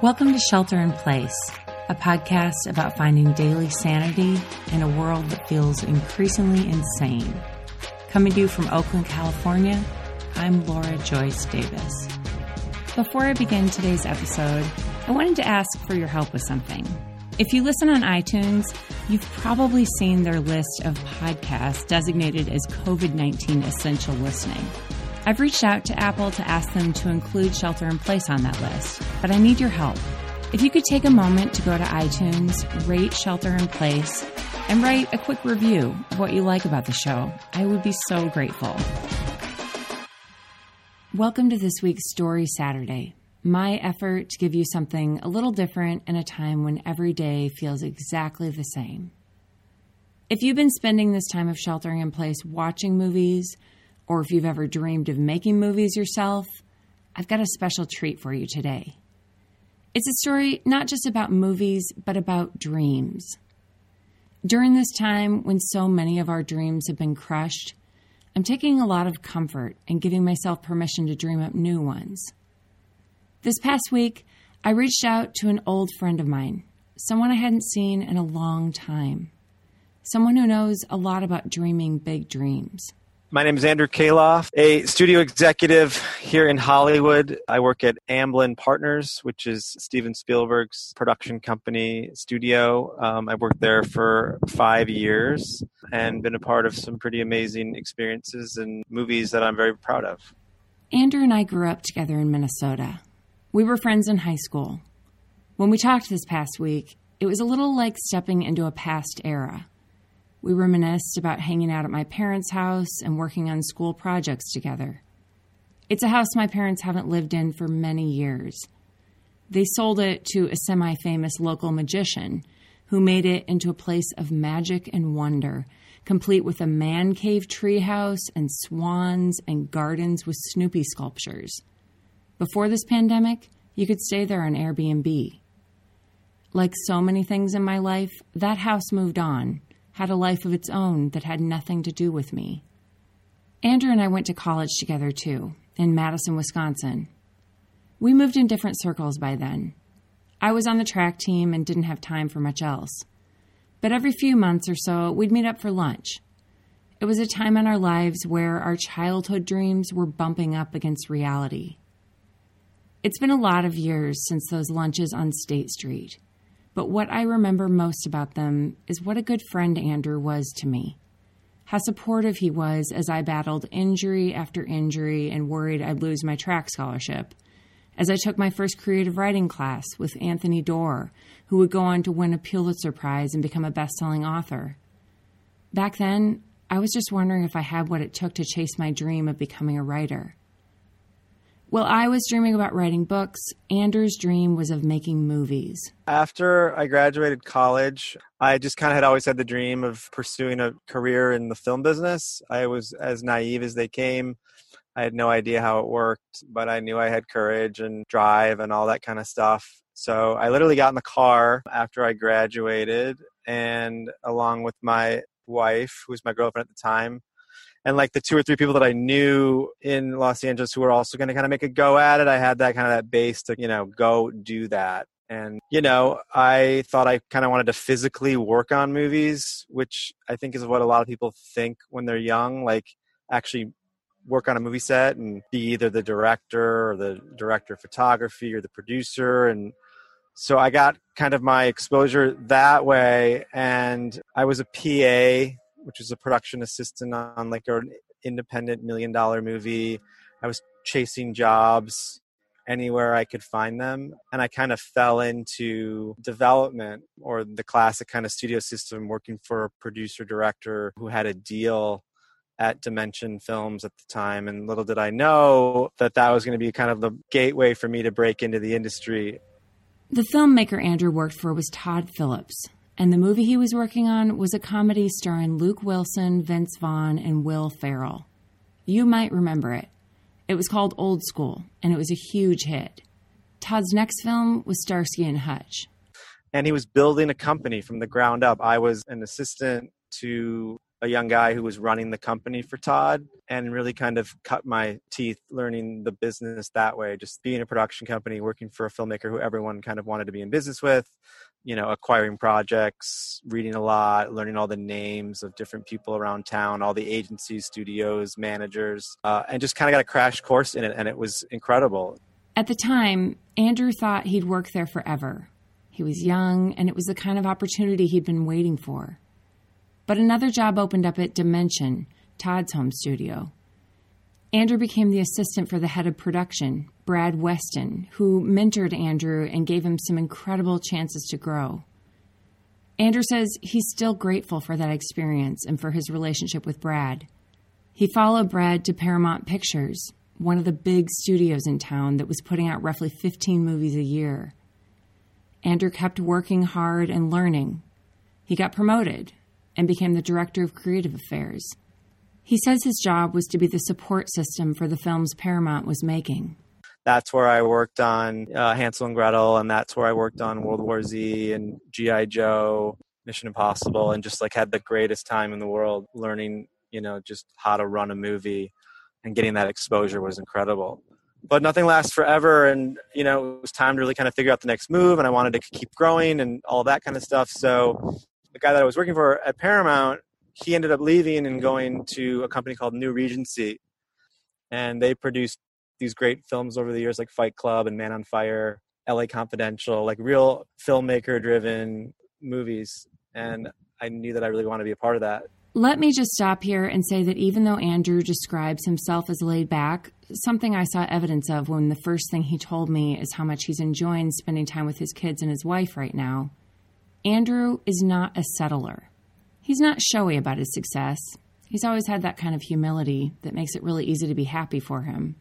Welcome to Shelter in Place, a podcast about finding daily sanity in a world that feels increasingly insane. Coming to you from Oakland, California, I'm Laura Joyce Davis. Before I begin today's episode, I wanted to ask for your help with something. If you listen on iTunes, you've probably seen their list of podcasts designated as COVID 19 essential listening. I've reached out to Apple to ask them to include Shelter in Place on that list, but I need your help. If you could take a moment to go to iTunes, rate Shelter in Place, and write a quick review of what you like about the show, I would be so grateful. Welcome to this week's Story Saturday, my effort to give you something a little different in a time when every day feels exactly the same. If you've been spending this time of sheltering in place watching movies, or if you've ever dreamed of making movies yourself, I've got a special treat for you today. It's a story not just about movies, but about dreams. During this time when so many of our dreams have been crushed, I'm taking a lot of comfort and giving myself permission to dream up new ones. This past week, I reached out to an old friend of mine, someone I hadn't seen in a long time, someone who knows a lot about dreaming big dreams. My name is Andrew Kaloff, a studio executive here in Hollywood. I work at Amblin Partners, which is Steven Spielberg's production company studio. Um, I've worked there for five years and been a part of some pretty amazing experiences and movies that I'm very proud of. Andrew and I grew up together in Minnesota. We were friends in high school. When we talked this past week, it was a little like stepping into a past era. We reminisced about hanging out at my parents' house and working on school projects together. It's a house my parents haven't lived in for many years. They sold it to a semi famous local magician who made it into a place of magic and wonder, complete with a man cave treehouse and swans and gardens with Snoopy sculptures. Before this pandemic, you could stay there on Airbnb. Like so many things in my life, that house moved on had a life of its own that had nothing to do with me. Andrew and I went to college together too, in Madison, Wisconsin. We moved in different circles by then. I was on the track team and didn't have time for much else. But every few months or so, we'd meet up for lunch. It was a time in our lives where our childhood dreams were bumping up against reality. It's been a lot of years since those lunches on State Street. But what I remember most about them is what a good friend Andrew was to me. How supportive he was as I battled injury after injury and worried I'd lose my track scholarship. As I took my first creative writing class with Anthony Doerr, who would go on to win a Pulitzer Prize and become a best selling author. Back then, I was just wondering if I had what it took to chase my dream of becoming a writer. While I was dreaming about writing books, Andrew's dream was of making movies. After I graduated college, I just kind of had always had the dream of pursuing a career in the film business. I was as naive as they came. I had no idea how it worked, but I knew I had courage and drive and all that kind of stuff. So I literally got in the car after I graduated, and along with my wife, who was my girlfriend at the time, and like the two or three people that I knew in Los Angeles who were also going to kind of make a go at it, I had that kind of that base to, you know, go do that. And, you know, I thought I kind of wanted to physically work on movies, which I think is what a lot of people think when they're young, like actually work on a movie set and be either the director or the director of photography or the producer. And so I got kind of my exposure that way. And I was a PA which was a production assistant on like an independent million dollar movie. I was chasing jobs anywhere I could find them. And I kind of fell into development or the classic kind of studio system, working for a producer director who had a deal at Dimension Films at the time. And little did I know that that was going to be kind of the gateway for me to break into the industry. The filmmaker Andrew worked for was Todd Phillips, and the movie he was working on was a comedy starring Luke Wilson, Vince Vaughn, and Will Ferrell. You might remember it. It was called Old School, and it was a huge hit. Todd's next film was Starsky and Hutch. And he was building a company from the ground up. I was an assistant to a young guy who was running the company for Todd and really kind of cut my teeth learning the business that way. Just being a production company, working for a filmmaker who everyone kind of wanted to be in business with, you know, acquiring projects, reading a lot, learning all the names of different people around town, all the agencies, studios, managers, uh, and just kind of got a crash course in it. And it was incredible. At the time, Andrew thought he'd work there forever. He was young, and it was the kind of opportunity he'd been waiting for. But another job opened up at Dimension, Todd's home studio. Andrew became the assistant for the head of production, Brad Weston, who mentored Andrew and gave him some incredible chances to grow. Andrew says he's still grateful for that experience and for his relationship with Brad. He followed Brad to Paramount Pictures, one of the big studios in town that was putting out roughly 15 movies a year. Andrew kept working hard and learning. He got promoted and became the director of creative affairs. He says his job was to be the support system for the films Paramount was making. That's where I worked on uh, Hansel and Gretel, and that's where I worked on World War Z and G.I. Joe, Mission Impossible, and just like had the greatest time in the world learning, you know, just how to run a movie and getting that exposure was incredible. But nothing lasts forever, and you know, it was time to really kind of figure out the next move, and I wanted to keep growing and all that kind of stuff. So the guy that I was working for at Paramount, he ended up leaving and going to a company called New Regency, and they produced these great films over the years like Fight Club and Man on Fire, LA Confidential, like real filmmaker driven movies. And I knew that I really wanted to be a part of that. Let me just stop here and say that even though Andrew describes himself as laid back, something I saw evidence of when the first thing he told me is how much he's enjoying spending time with his kids and his wife right now. Andrew is not a settler. He's not showy about his success. He's always had that kind of humility that makes it really easy to be happy for him.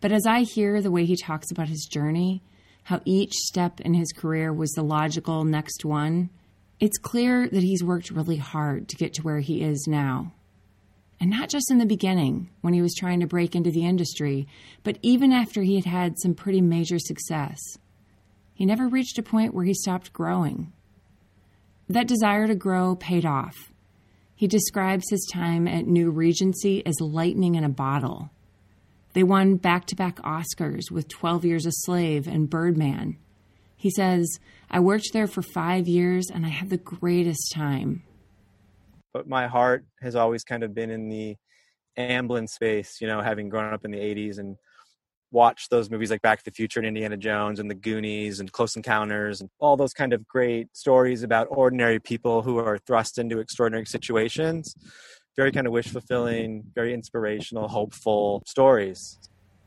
But as I hear the way he talks about his journey, how each step in his career was the logical next one, it's clear that he's worked really hard to get to where he is now. And not just in the beginning, when he was trying to break into the industry, but even after he had had some pretty major success. He never reached a point where he stopped growing. That desire to grow paid off. He describes his time at New Regency as lightning in a bottle. They won back to back Oscars with 12 Years a Slave and Birdman. He says, I worked there for five years and I had the greatest time. But my heart has always kind of been in the Amblin space, you know, having grown up in the 80s and watched those movies like Back to the Future and Indiana Jones and The Goonies and Close Encounters and all those kind of great stories about ordinary people who are thrust into extraordinary situations. Very kind of wish fulfilling, very inspirational, hopeful stories.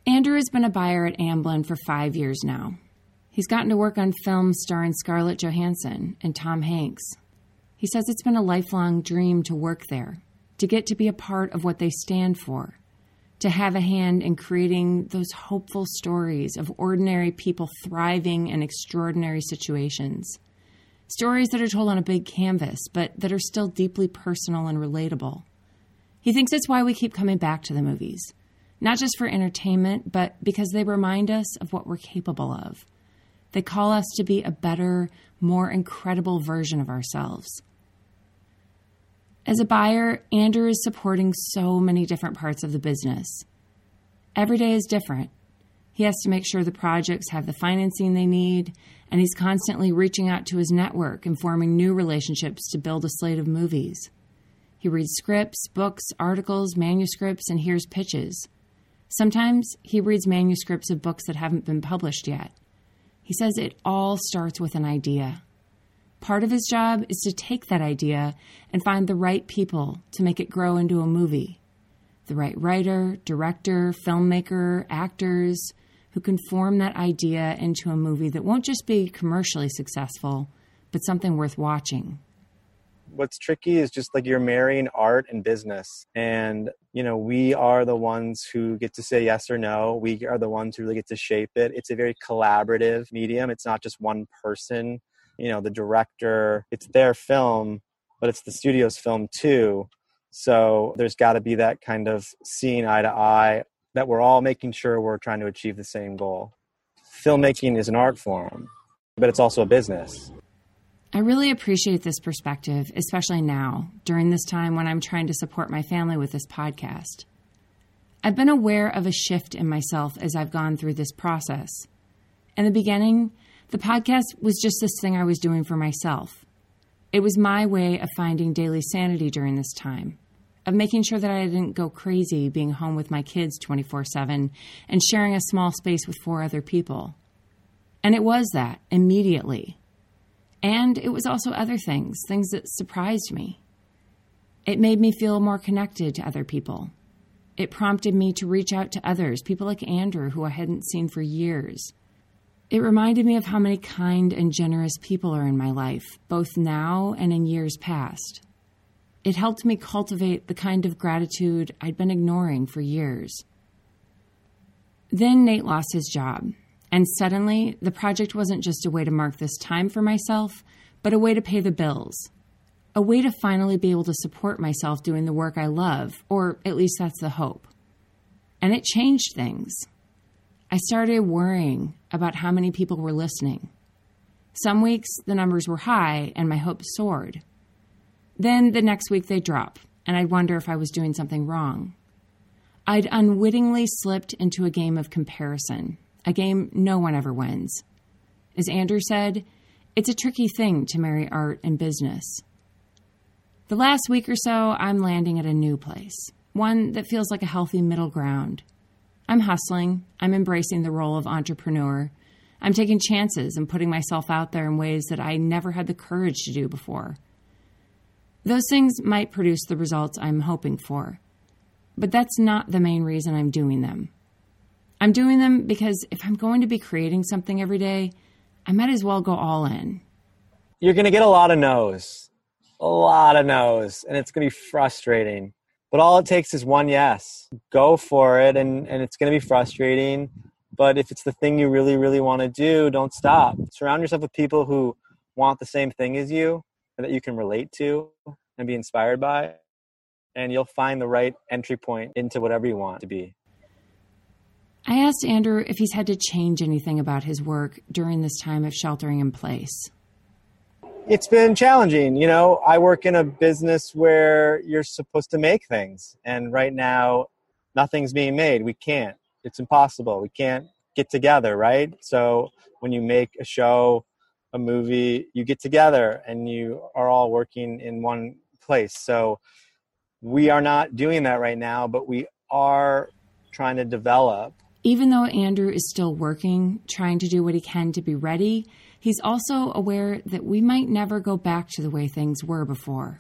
Andrew has been a buyer at Amblin for five years now. He's gotten to work on films starring Scarlett Johansson and Tom Hanks. He says it's been a lifelong dream to work there, to get to be a part of what they stand for to have a hand in creating those hopeful stories of ordinary people thriving in extraordinary situations. Stories that are told on a big canvas, but that are still deeply personal and relatable. He thinks it's why we keep coming back to the movies, not just for entertainment, but because they remind us of what we're capable of. They call us to be a better, more incredible version of ourselves. As a buyer, Andrew is supporting so many different parts of the business. Every day is different. He has to make sure the projects have the financing they need, and he's constantly reaching out to his network and forming new relationships to build a slate of movies. He reads scripts, books, articles, manuscripts, and hears pitches. Sometimes he reads manuscripts of books that haven't been published yet. He says it all starts with an idea. Part of his job is to take that idea and find the right people to make it grow into a movie. The right writer, director, filmmaker, actors who can form that idea into a movie that won't just be commercially successful, but something worth watching. What's tricky is just like you're marrying art and business. And, you know, we are the ones who get to say yes or no. We are the ones who really get to shape it. It's a very collaborative medium. It's not just one person you know the director it's their film but it's the studio's film too so there's got to be that kind of seeing eye to eye that we're all making sure we're trying to achieve the same goal filmmaking is an art form but it's also a business I really appreciate this perspective, especially now, during this time when I'm trying to support my family with this podcast. I've been aware of a shift in myself as I've gone through this process. In the beginning, the podcast was just this thing I was doing for myself. It was my way of finding daily sanity during this time, of making sure that I didn't go crazy being home with my kids 24 7 and sharing a small space with four other people. And it was that immediately. And it was also other things, things that surprised me. It made me feel more connected to other people. It prompted me to reach out to others, people like Andrew, who I hadn't seen for years. It reminded me of how many kind and generous people are in my life, both now and in years past. It helped me cultivate the kind of gratitude I'd been ignoring for years. Then Nate lost his job, and suddenly the project wasn't just a way to mark this time for myself, but a way to pay the bills. A way to finally be able to support myself doing the work I love, or at least that's the hope. And it changed things. I started worrying about how many people were listening. Some weeks the numbers were high and my hopes soared. Then the next week they drop, and I'd wonder if I was doing something wrong. I'd unwittingly slipped into a game of comparison, a game no one ever wins. As Andrew said, it's a tricky thing to marry art and business. The last week or so, I'm landing at a new place, one that feels like a healthy middle ground. I'm hustling. I'm embracing the role of entrepreneur. I'm taking chances and putting myself out there in ways that I never had the courage to do before. Those things might produce the results I'm hoping for, but that's not the main reason I'm doing them. I'm doing them because if I'm going to be creating something every day, I might as well go all in. You're going to get a lot of no's, a lot of no's, and it's going to be frustrating. But all it takes is one yes. Go for it, and, and it's going to be frustrating. But if it's the thing you really, really want to do, don't stop. Surround yourself with people who want the same thing as you and that you can relate to and be inspired by. And you'll find the right entry point into whatever you want to be. I asked Andrew if he's had to change anything about his work during this time of sheltering in place it's been challenging. You know, I work in a business where you're supposed to make things, and right now, nothing's being made. We can't. It's impossible. We can't get together, right? So when you make a show, a movie, you get together and you are all working in one place. So we are not doing that right now, but we are trying to develop. Even though Andrew is still working, trying to do what he can to be ready, He's also aware that we might never go back to the way things were before.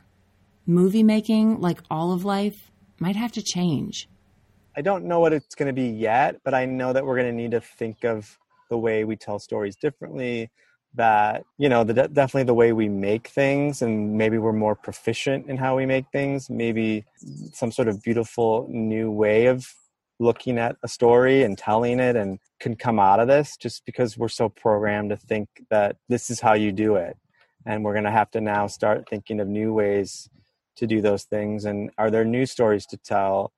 Movie making, like all of life, might have to change. I don't know what it's going to be yet, but I know that we're going to need to think of the way we tell stories differently. That, you know, the, definitely the way we make things, and maybe we're more proficient in how we make things. Maybe some sort of beautiful new way of looking at a story and telling it and can come out of this just because we're so programmed to think that this is how you do it. And we're going to have to now start thinking of new ways to do those things. And are there new stories to tell?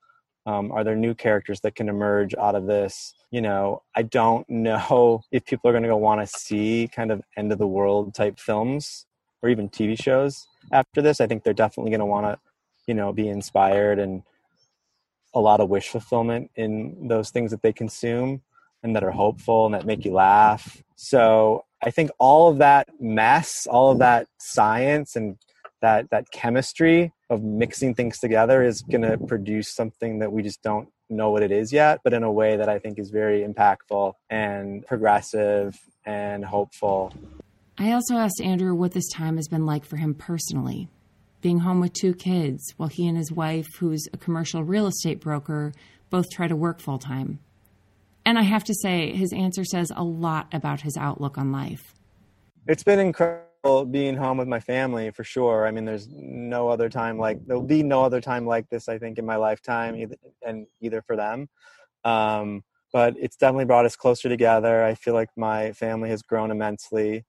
Um, are there new characters that can emerge out of this? You know i don't know if people are going to go want to see kind of end of the world type films or even tv shows after this. I think they're definitely going to want to you know be inspired and a lot of wish fulfillment in those things that they consume and that are hopeful and that make you laugh. So I think all of that mess, all of that science and that that chemistry of mixing things together is going to produce something that we just don't know what it is yet, but in a way that I think is very impactful and progressive and hopeful. I also asked Andrew what this time has been like for him personally being home with two kids while he and his wife, who's a commercial real estate broker, both try to work full time. And I have to say, his answer says a lot about his outlook on life. It's been incredible being home with my family for sure. I mean, there's no other time like there'll be no other time like this. I think in my lifetime, either, and either for them. Um, but it's definitely brought us closer together. I feel like my family has grown immensely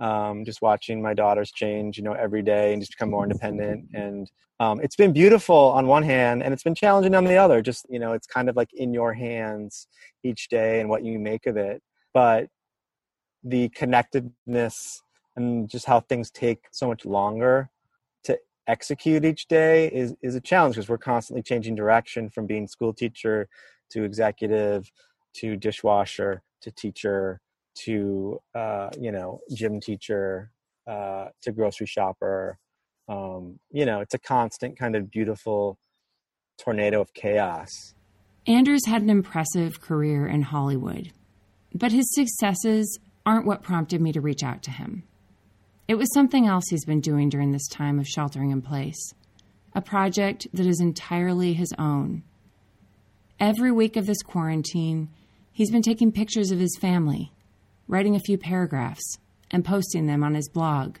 um, just watching my daughters change, you know, every day and just become more independent. And um, it's been beautiful on one hand, and it's been challenging on the other. Just you know, it's kind of like in your hands each day and what you make of it. But the connectedness and just how things take so much longer to execute each day is is a challenge because we're constantly changing direction from being school teacher to executive to dishwasher to teacher to uh, you know gym teacher uh, to grocery shopper um, you know it's a constant kind of beautiful tornado of chaos Andrew's had an impressive career in Hollywood, but his successes aren't what prompted me to reach out to him. It was something else he's been doing during this time of sheltering in place, a project that is entirely his own. Every week of this quarantine, he's been taking pictures of his family, writing a few paragraphs, and posting them on his blog.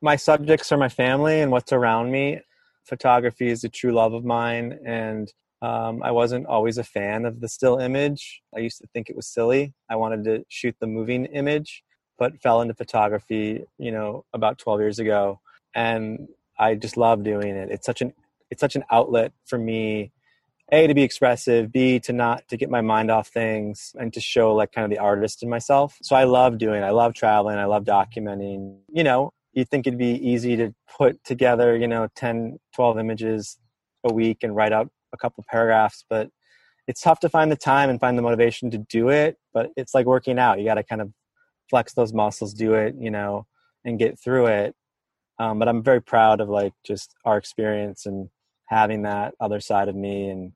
My subjects are my family and what's around me. Photography is a true love of mine, and um, I wasn't always a fan of the still image. I used to think it was silly. I wanted to shoot the moving image, but fell into photography, you know, about 12 years ago, and I just love doing it. It's such an it's such an outlet for me a to be expressive b to not to get my mind off things and to show like kind of the artist in myself. So i love doing i love traveling i love documenting. You know you think it'd be easy to put together you know 10 12 images a week and write out a couple paragraphs but it's tough to find the time and find the motivation to do it but it's like working out. You got to kind of flex those muscles do it you know and get through it. Um, but i'm very proud of like just our experience and having that other side of me and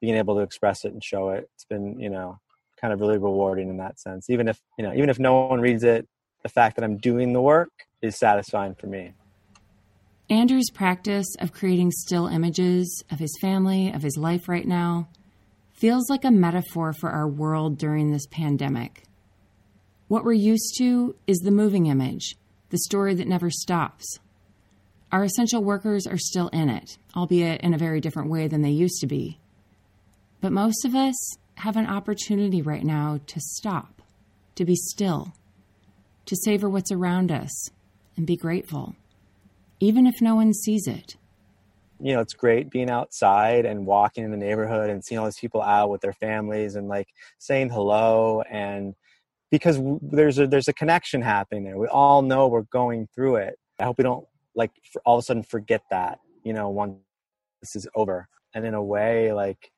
being able to express it and show it it's been you know kind of really rewarding in that sense even if you know even if no one reads it the fact that i'm doing the work is satisfying for me Andrew's practice of creating still images of his family, of his life right now, feels like a metaphor for our world during this pandemic. What we're used to is the moving image, the story that never stops. Our essential workers are still in it, albeit in a very different way than they used to be. But most of us have an opportunity right now to stop, to be still, to savor what's around us, and be grateful even if no one sees it. You know, it's great being outside and walking in the neighborhood and seeing all these people out with their families and like saying hello and because there's a there's a connection happening there. We all know we're going through it. I hope we don't like all of a sudden forget that, you know, once this is over. And in a way, like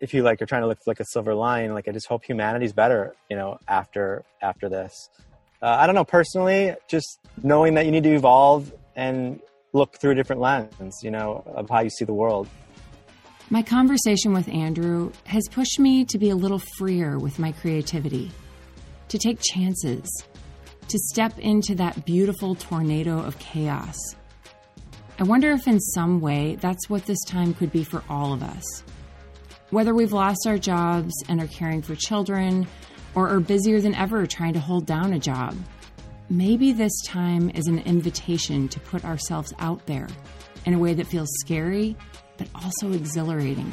if you like are trying to look for like a silver line, like I just hope humanity's better, you know, after after this uh, I don't know personally, just knowing that you need to evolve and look through a different lens, you know, of how you see the world. My conversation with Andrew has pushed me to be a little freer with my creativity, to take chances, to step into that beautiful tornado of chaos. I wonder if, in some way, that's what this time could be for all of us. Whether we've lost our jobs and are caring for children, or are busier than ever trying to hold down a job. Maybe this time is an invitation to put ourselves out there in a way that feels scary, but also exhilarating.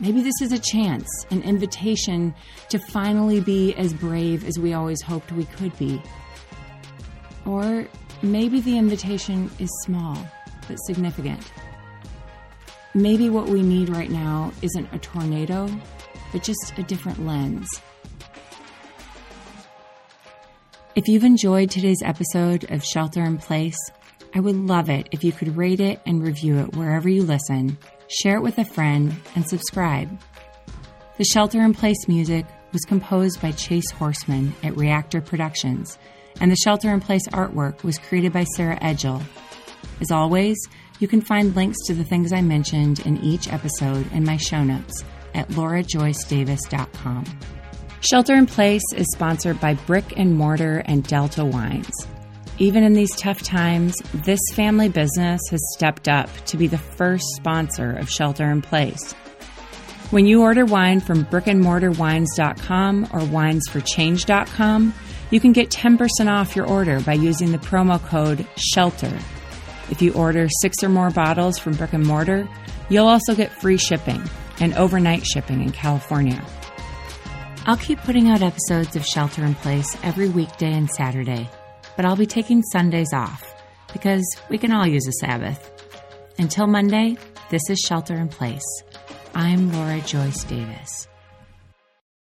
Maybe this is a chance, an invitation to finally be as brave as we always hoped we could be. Or maybe the invitation is small, but significant. Maybe what we need right now isn't a tornado, but just a different lens If you've enjoyed today's episode of Shelter in Place, I would love it if you could rate it and review it wherever you listen, share it with a friend, and subscribe. The Shelter in Place music was composed by Chase Horseman at Reactor Productions, and the Shelter in Place artwork was created by Sarah Edgel. As always, you can find links to the things I mentioned in each episode in my show notes at laurajoycedavis.com. Shelter in Place is sponsored by Brick and Mortar and Delta Wines. Even in these tough times, this family business has stepped up to be the first sponsor of Shelter in Place. When you order wine from brickandmortarwines.com or winesforchange.com, you can get 10% off your order by using the promo code SHELTER. If you order six or more bottles from Brick and Mortar, you'll also get free shipping and overnight shipping in California. I'll keep putting out episodes of Shelter in Place every weekday and Saturday, but I'll be taking Sundays off because we can all use a Sabbath. Until Monday, this is Shelter in Place. I'm Laura Joyce Davis.